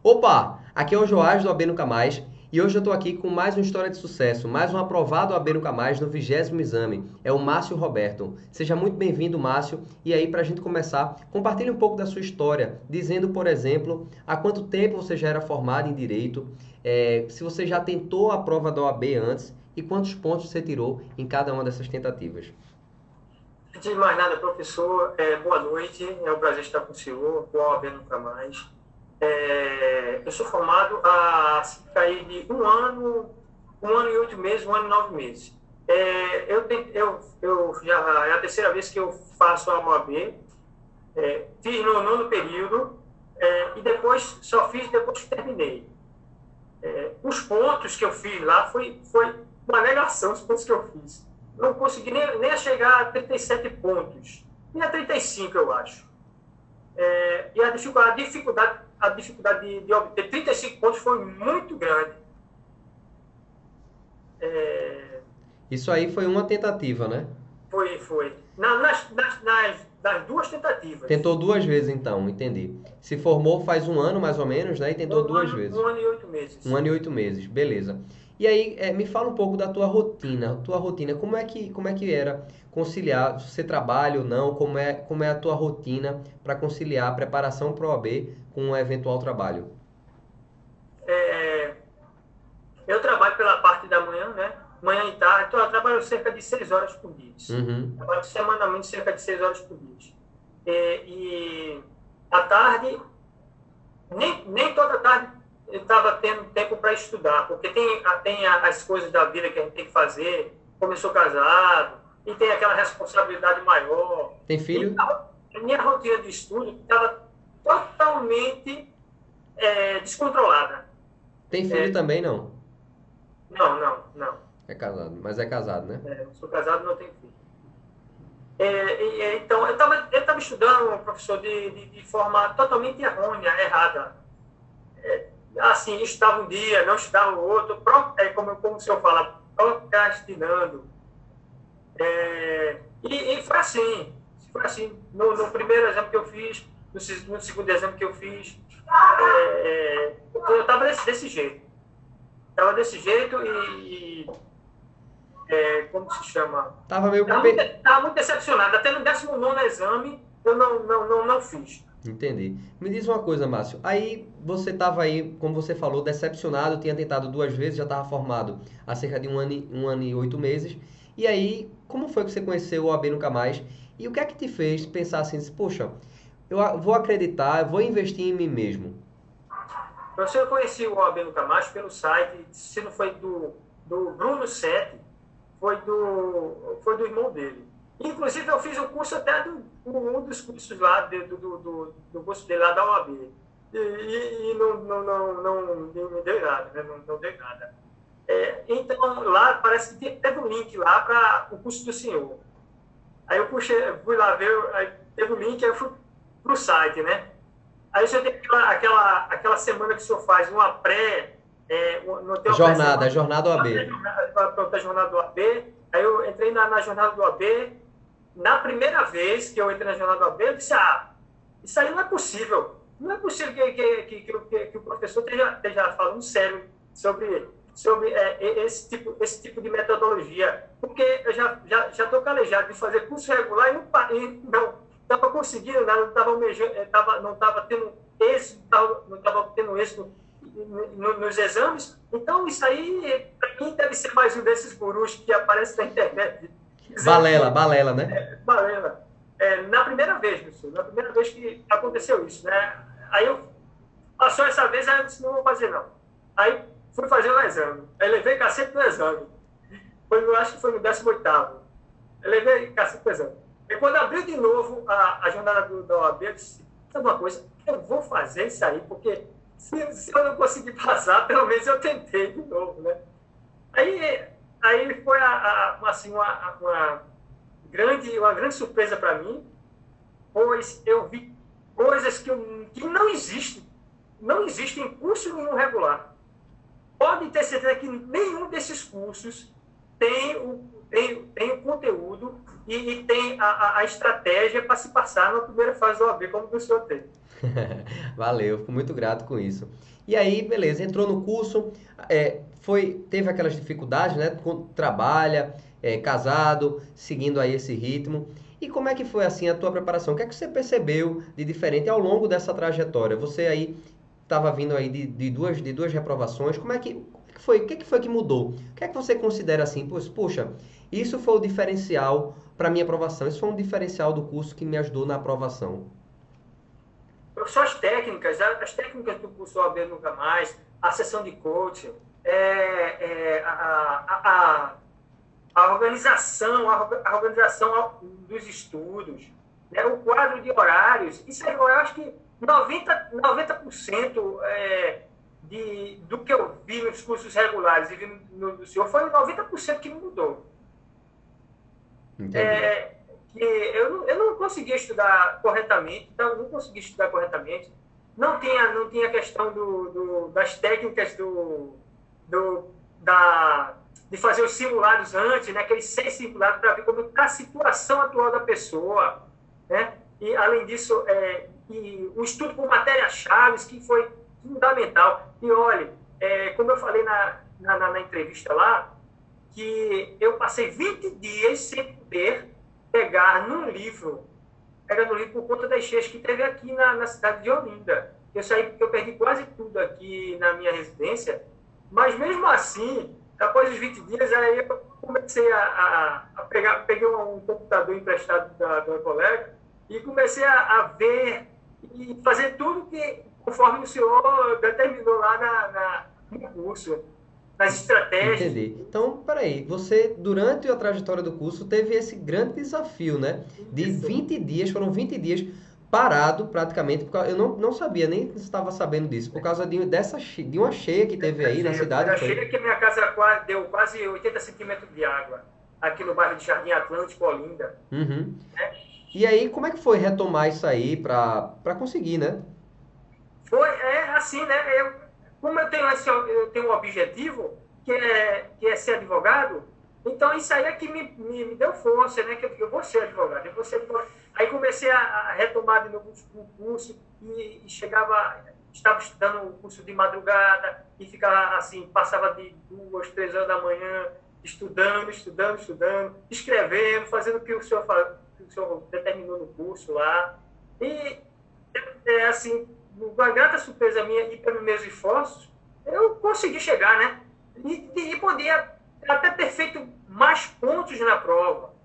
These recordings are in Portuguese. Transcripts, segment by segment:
Opa, aqui é o Joás do AB Nunca Mais e hoje eu estou aqui com mais uma história de sucesso, mais um aprovado AB Nunca Mais no vigésimo exame. É o Márcio Roberto. Seja muito bem-vindo, Márcio. E aí, para a gente começar, compartilhe um pouco da sua história, dizendo, por exemplo, há quanto tempo você já era formado em Direito, é, se você já tentou a prova da OAB antes e quantos pontos você tirou em cada uma dessas tentativas. Antes de mais nada, professor, é, boa noite. É um prazer estar com o senhor, com a OAB Nunca Mais. É, eu sou formado há cerca de um ano, um ano e oito meses, um ano e nove meses. É, eu, eu, eu já é a terceira vez que eu faço a OAB. É, fiz no nono período é, e depois só fiz depois que terminei. É, os pontos que eu fiz lá foi, foi uma negação, os pontos que eu fiz. Não consegui nem, nem chegar a 37 pontos, nem a 35, eu acho. É, e a dificuldade, a dificuldade a dificuldade de, de obter 35 pontos foi muito grande. É... Isso aí foi uma tentativa, né? Foi, foi. Na, nas, nas, nas, nas, duas tentativas. Tentou duas vezes, então, entendi. Se formou faz um ano, mais ou menos, né? E tentou um duas ano, vezes. Um ano e oito meses. Um ano e oito meses, beleza. E aí, é, me fala um pouco da tua rotina. Tua rotina, como é que, como é que era conciliar, se você trabalha ou não, como é, como é a tua rotina para conciliar a preparação para o OAB com um eventual trabalho? É, eu trabalho pela parte da manhã, né? Manhã e tarde, então eu trabalho cerca de seis horas por dia. Uhum. Trabalho semanalmente cerca de seis horas por dia. E, e à tarde, nem, nem toda tarde estava tendo tempo para estudar, porque tem, tem as coisas da vida que a gente tem que fazer, começou casado, e tem aquela responsabilidade maior. Tem filho? Então, minha rotina de estudo estava totalmente é, descontrolada. Tem filho é, também, não? Não, não, não. É casado, mas é casado, né? É, sou casado não tenho filho. É, e, então, eu estava eu tava estudando, professor, de, de, de forma totalmente errônea, errada. Assim, estava um dia, não estava o outro, é, como, como o senhor fala, procrastinando. É, e, e, foi assim, foi assim. No, no, primeiro exame que eu fiz, no, no segundo exame que eu fiz, é, é eu estava desse, desse jeito. Estava desse jeito e, e é, como se chama? Tava meio... Estava muito, muito decepcionado. Até no 19 exame eu não, não, não, não fiz. Entendi. Me diz uma coisa, Márcio. Aí você estava aí, como você falou, decepcionado, tinha tentado duas vezes, já estava formado há cerca de um ano, um ano e oito meses. E aí, como foi que você conheceu o AB Nunca Mais? E o que é que te fez pensar assim, poxa, eu vou acreditar, eu vou investir em mim mesmo? Eu conheci o OAB Nunca Mais pelo site, se não foi do, do Bruno Sete, foi do, foi do irmão dele. Inclusive, eu fiz um curso até do, um dos cursos lá, do, do, do, do curso dele lá da OAB. E, e, e não, não, não, não, não deu nada, né? não, não deu nada. É, então, lá parece que teve um link lá para o curso do senhor. Aí eu puxei, fui lá ver, teve um link, aí eu fui para o site, né? Aí o senhor tem aquela, aquela, aquela semana que o senhor faz uma pré... É, no jornada, a jornada do AB. A jornada do AB. Aí eu entrei na, na jornada do AB, na primeira vez que eu entrei na jornada do AB, eu disse, ah, isso aí não é possível. Não é possível que, que, que, que, que o professor esteja, esteja falando sério sobre, sobre é, esse, tipo, esse tipo de metodologia. Porque eu já estou já, já calejado de fazer curso regular e não estava conseguindo, não estava é, não estava tendo êxito, não estava tendo êxito nos exames. Então, isso aí, para mim, deve ser mais um desses gurus que aparece na internet Balela, balela, né? É, balela. É, na primeira vez, professor, na primeira vez que aconteceu isso, né? Aí eu, passou essa vez, aí eu disse, não vou fazer não. Aí fui fazer o exame. Aí levei cacete no exame. Foi, eu acho que foi no 18 Eu levei cacete no exame. E quando abriu de novo a, a jornada do, da OAB, eu disse, sabe uma coisa? Eu vou fazer isso aí, porque se, se eu não conseguir passar, pelo menos eu tentei de novo, né? Aí aí foi a, a, assim, uma, uma, grande, uma grande surpresa para mim, pois eu vi coisas que, eu, que não existem, não existem em curso nenhum regular. Pode ter certeza que nenhum desses cursos tem o, tem, tem o conteúdo e, e tem a, a, estratégia para se passar na primeira fase do OAB, como o senhor tem. Valeu, fico muito grato com isso. E aí, beleza, entrou no curso, é, foi, teve aquelas dificuldades, né? Trabalha, é, casado, seguindo aí esse ritmo. E como é que foi assim a tua preparação? O que é que você percebeu de diferente ao longo dessa trajetória? Você aí estava vindo aí de, de, duas, de duas reprovações. Como é que, foi? O que, é que foi que mudou? O que é que você considera assim? Pois, puxa, isso foi o diferencial para minha aprovação. Isso foi um diferencial do curso que me ajudou na aprovação. Só as técnicas, as técnicas do curso OAB Nunca Mais, a sessão de coaching, é, é, a, a, a a organização, a organização dos estudos, né, o quadro de horários, isso aí, eu acho que 90%, 90% é, de, do que eu vi nos cursos regulares e vi no, no senhor foi 90% que mudou. É, que eu, não, eu não conseguia estudar corretamente, então não conseguia estudar corretamente. Não tinha, não tinha questão do, do das técnicas do, do, da, de fazer os simulados antes, né, aqueles seis simulados para ver como está a situação atual da pessoa. Né? E, além disso, é, e o estudo por matérias-chave, que foi fundamental. E olha, é, como eu falei na, na, na, entrevista lá, que eu passei 20 dias sem poder pegar num livro, pegar no livro por conta das cheias que teve aqui na, na cidade de Olinda. Eu saí, eu perdi quase tudo aqui na minha residência, mas mesmo assim, após os 20 dias, aí eu comecei a, a, a pegar, peguei um, um, computador emprestado da, da colega e comecei a, a, ver e fazer tudo que, conforme o senhor determinou lá na, na no curso, nas estratégias. Entendi. Então, peraí, você, durante a trajetória do curso, teve esse grande desafio, né? De Isso. 20 dias, foram 20 dias parado praticamente, porque eu não, não sabia, nem estava sabendo disso, por causa de, dessa, de uma cheia que teve aí na cidade. A cheia que minha casa quase, deu quase 80 centímetros de água, aqui no bairro de Jardim Atlântico, Olinda. Uhum. Né? E aí, como é que foi retomar isso aí para conseguir, né? Foi, é assim, né? Eu, como eu tenho, esse, eu tenho um objetivo, que é, que é ser advogado, então isso aí é que me, me, me deu força, né? Que eu, eu vou ser advogado, eu vou ser advogado Aí comecei a, a retomar de novo o curso e, e, chegava, estava estudando o curso de madrugada e ficava assim, passava de duas, três horas da manhã estudando, estudando, estudando, escrevendo, fazendo o que o senhor, que o senhor determinou no curso lá. E, é, assim, uma grata surpresa minha e pelos meus esforços, eu consegui chegar, né? E, e podia até ter feito mais pontos na prova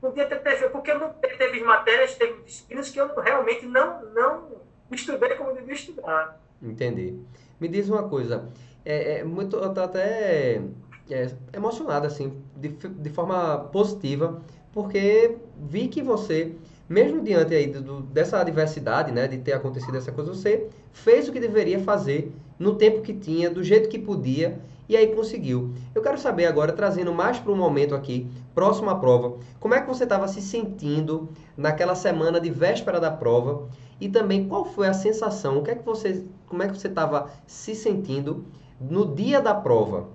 podia ter feito, porque não teve matérias, teve disciplinas que eu realmente não, não estudei como devia estudar. Entendi. Me diz uma coisa, é, é muito, eu tô até é, emocionado, assim, de, de forma positiva, porque vi que você, mesmo diante aí do, dessa adversidade, né, de ter acontecido essa coisa, você fez o que deveria fazer no tempo que tinha, do jeito que podia, e aí conseguiu. Eu quero saber agora, trazendo mais para um momento aqui, próximo à prova, como é que você estava se sentindo naquela semana de véspera da prova e também qual foi a sensação, o que é que você, como é que você estava se sentindo no dia da prova?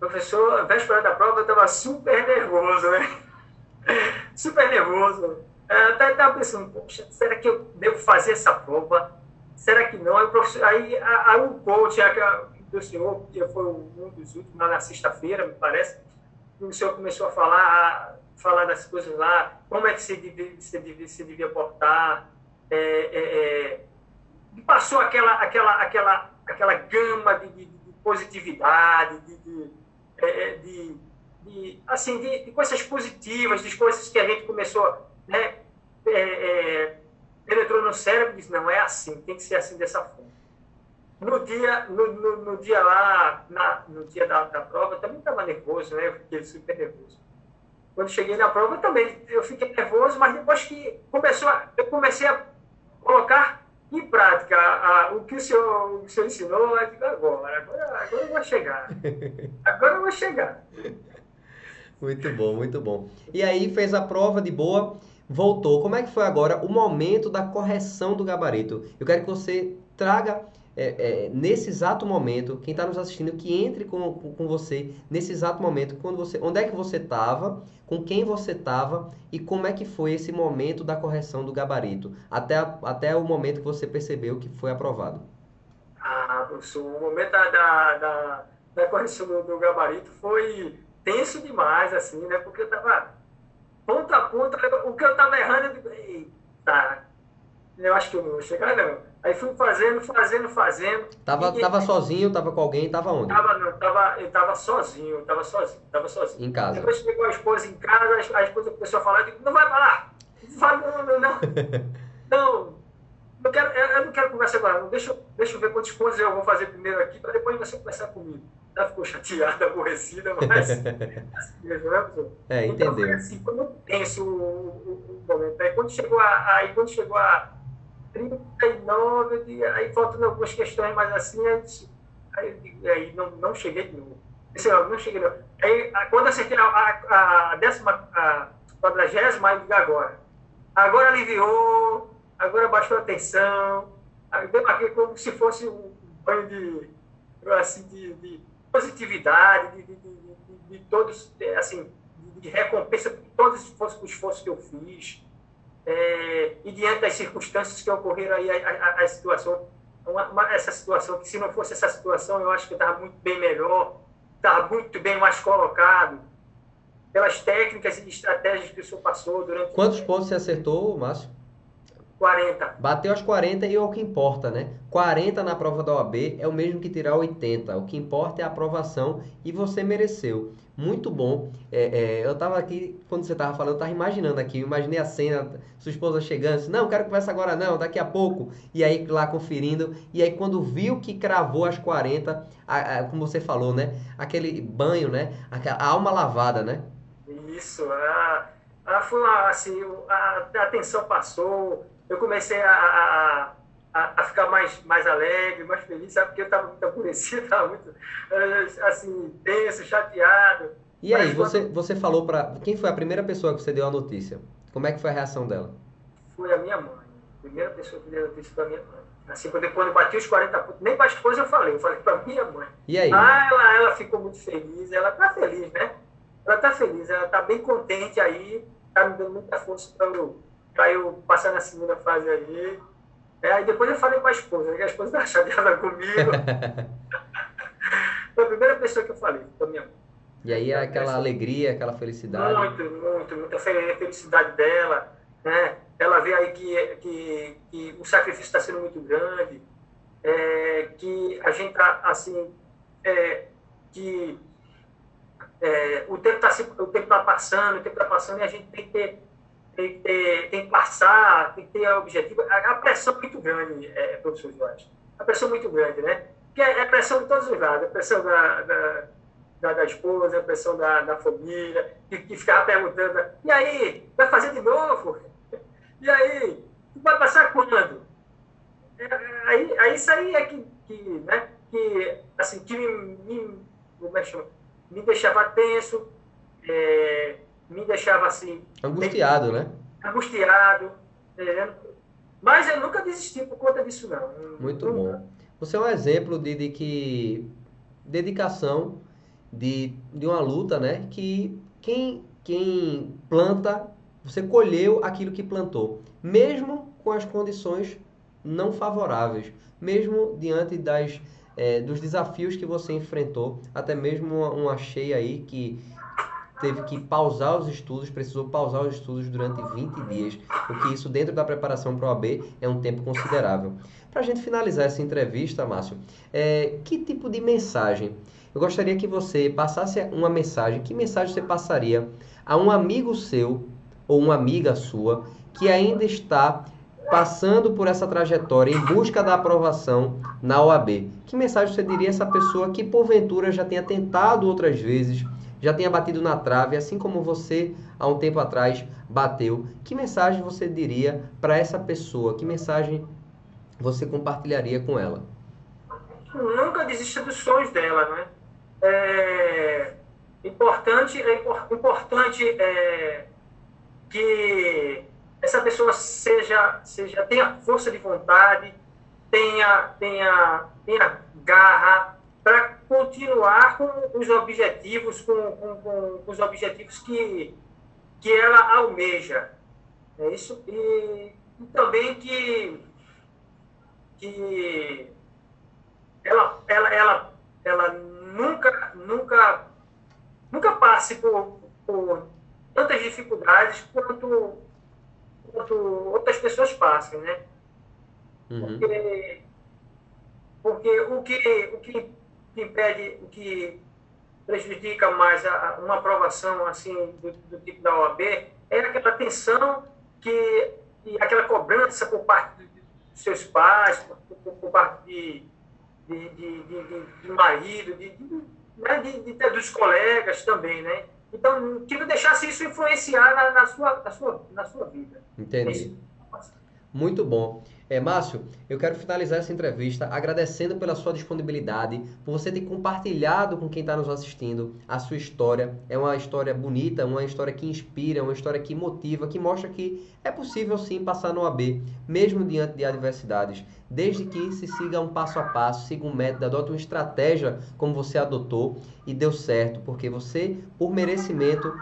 Professor, véspera da prova eu estava super nervoso, né? Super nervoso. Eu estava pensando, poxa, será que eu devo fazer essa prova? Será que não? Aí, aí, aí o coach, do senhor, que foi um dos últimos, lá na sexta-feira, me parece, o senhor começou a falar, a falar das coisas lá, como é que se devia, se devia, se devia portar, é, é, é, passou aquela, aquela, aquela, aquela gama de, de, de positividade, de, de, é, é, de assim, de, coisas positivas, de coisas que a gente começou, né, é, penetrou no cérebro e disse, não, é assim, tem que ser assim dessa forma. No dia, no, no, no dia lá, na, no dia da, da prova, eu também estava nervoso, né? Eu fiquei super nervoso. Quando cheguei na prova, eu também eu fiquei nervoso, mas depois que começou, a, eu comecei a colocar em prática a, o que o senhor, o senhor ensinou, eu digo, agora, agora, agora eu vou chegar. Agora eu vou chegar. Muito bom, muito bom. E aí fez a prova de boa, voltou. Como é que foi agora o momento da correção do gabarito? Eu quero que você traga é, é, nesse exato momento, quem está nos assistindo, que entre com, com, você nesse exato momento, quando você, onde é que você estava, com quem você estava e como é que foi esse momento da correção do gabarito, até, até o momento que você percebeu que foi aprovado. Ah, professor, o momento da, da, da, da correção do, do, gabarito foi tenso demais, assim, né? Porque eu estava ponta a ponta, o que eu estava errando, eu digo, eita, eu acho que eu não vou chegar, não. Aí fui fazendo, fazendo, fazendo. Tava, e, tava sozinho, tava com alguém, tava onde? Tava, não, tava, eu tava sozinho, tava sozinho, tava sozinho. Em casa. Depois chegou a esposa em casa, a esposa começou a falar, eu digo, não vai falar, não vai, não, não, não. não, não quero, eu não quero conversar agora, deixa, deixa eu ver quantas coisas eu vou fazer primeiro aqui, para depois você conversar comigo. Ela ficou chateada, aborrecida, mas assim mesmo, né, professor? É, entendeu. Então, foi assim, foi muito tenso o, o, o momento. Aí quando chegou a, aí, quando chegou a 39, de, aí faltando algumas questões, mas assim, aí, aí, aí não, não cheguei de novo. Esse, não cheguei de novo. Aí, quando acertei a, a, a décima, a quadragésima, aí digo agora. Agora aliviou, agora baixou a tensão, aí demarquei como se fosse um banho de, assim, de, de positividade, de, de, de, de, todos, assim, de, recompensa por todos os esforços, os esforços que eu fiz é, e diante das circunstâncias que ocorreram aí, a, a, a situação, uma, uma, essa situação, que se não fosse essa situação, eu acho que estava muito bem melhor, estava muito bem mais colocado, pelas técnicas e estratégias que o senhor passou durante... Quantos pontos você acertou, Márcio? 40. Bateu as 40 e é o que importa, né? 40 na prova da OAB é o mesmo que tirar 80. O que importa é a aprovação e você mereceu. Muito bom. É, é, eu estava aqui, quando você estava falando, eu estava imaginando aqui. Eu imaginei a cena, sua esposa chegando, assim, não, quero conversa agora não, daqui a pouco. E aí lá conferindo. E aí quando viu que cravou as 40, a, a, como você falou, né? Aquele banho, né? A, alma lavada, né? Isso. A, a, foi uma, assim, a, a tensão passou eu comecei a, a, a, ficar mais, mais alegre, mais feliz, sabe? Porque eu estava muito aborrecido, estava muito, eh, assim, tenso, chateado. E aí, você, quando... você falou para... Quem foi a primeira pessoa que você deu a notícia? Como é que foi a reação dela? Foi a minha mãe. A primeira pessoa que deu a notícia foi a minha mãe. Assim, quando eu bati os 40 pontos, nem para a esposa eu falei, eu falei para minha mãe. E aí? Ah, ela, ela ficou muito feliz, ela está feliz, né? Ela está feliz, ela está bem contente aí, está me dando muita força para eu para eu passar na segunda fase aí. É, aí depois eu falei com a esposa, que a esposa estava chateada comigo. Foi a primeira pessoa que eu falei, foi a minha mãe. E aí é aquela alegria, aquela felicidade. Muito, muito, muita felicidade dela. Né? Ela vê aí que, que, que o sacrifício está sendo muito grande, é, que a gente está assim, é, que é, o tempo está tá passando, o tempo está passando e a gente tem que ter tem que, ter, tem que passar, tem que ter objetivo. A, a pressão é muito grande, é, professor Jorge. A pressão é muito grande, né? Porque é, é pressão de todos os lados. A pressão da, da, da, da esposa, a pressão da, da família, que, que ficava perguntando, e aí, vai fazer de novo? E aí, vai passar quando? É, aí, aí isso aí é que, que, né, que, assim, que me, me, é me deixava tenso, é, me deixava assim. Angustiado, bem, né? Angustiado. É, mas eu nunca desisti por conta disso, não. Muito bom. Você é um exemplo de, de que dedicação de, de uma luta, né? Que quem, quem planta, você colheu aquilo que plantou, mesmo com as condições não favoráveis, mesmo diante das, é, dos desafios que você enfrentou, até mesmo uma, uma cheia aí que teve que pausar os estudos, precisou pausar os estudos durante 20 dias, o que isso dentro da preparação para o AB é um tempo considerável. Para a gente finalizar essa entrevista, Márcio, é, que tipo de mensagem? Eu gostaria que você passasse uma mensagem. Que mensagem você passaria a um amigo seu ou uma amiga sua que ainda está passando por essa trajetória em busca da aprovação na OAB? Que mensagem você diria a essa pessoa que porventura já tenha tentado outras vezes, já tenha batido na trave, assim como você há um tempo atrás bateu, que mensagem você diria para essa pessoa? Que mensagem você compartilharia com ela? Nunca desista dos sonhos dela, né? É importante, é importante é, que essa pessoa seja, seja tenha força de vontade tenha, tenha, tenha garra para continuar com os objetivos, com, com, com, os objetivos que, que ela almeja. É isso. E, e também que, que ela, ela, ela, ela nunca, nunca, nunca passe por, por tantas dificuldades quanto, quanto outras pessoas passam, né? Uhum. Porque, porque o que, o que impede, o que prejudica mais a, uma aprovação assim do, do, tipo da OAB é aquela tensão que e aquela cobrança por parte dos seus pais, por, por, por parte de, de, de, de, de marido, de, né, de, dos colegas também, né? Então, que não deixasse isso influenciar na, na, sua, na, sua, na sua vida. Entendi. Muito bom. É, Márcio, eu quero finalizar essa entrevista agradecendo pela sua disponibilidade, por você ter compartilhado com quem está nos assistindo a sua história. É uma história bonita, uma história que inspira, uma história que motiva, que mostra que é possível sim passar no AB, mesmo diante de adversidades, desde que se siga um passo a passo, siga um método, adote uma estratégia como você adotou e deu certo, porque você, por merecimento,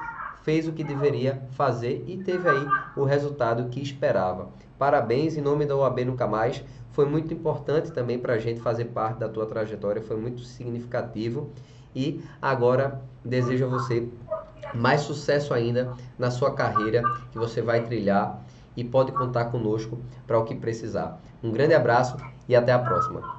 fez o que deveria fazer e teve aí o resultado que esperava. Parabéns em nome da OAB Nunca Mais. Foi muito importante também para a gente fazer parte da tua trajetória, foi muito significativo. E agora desejo a você mais sucesso ainda na sua carreira que você vai trilhar e pode contar conosco para o que precisar. Um grande abraço e até a próxima.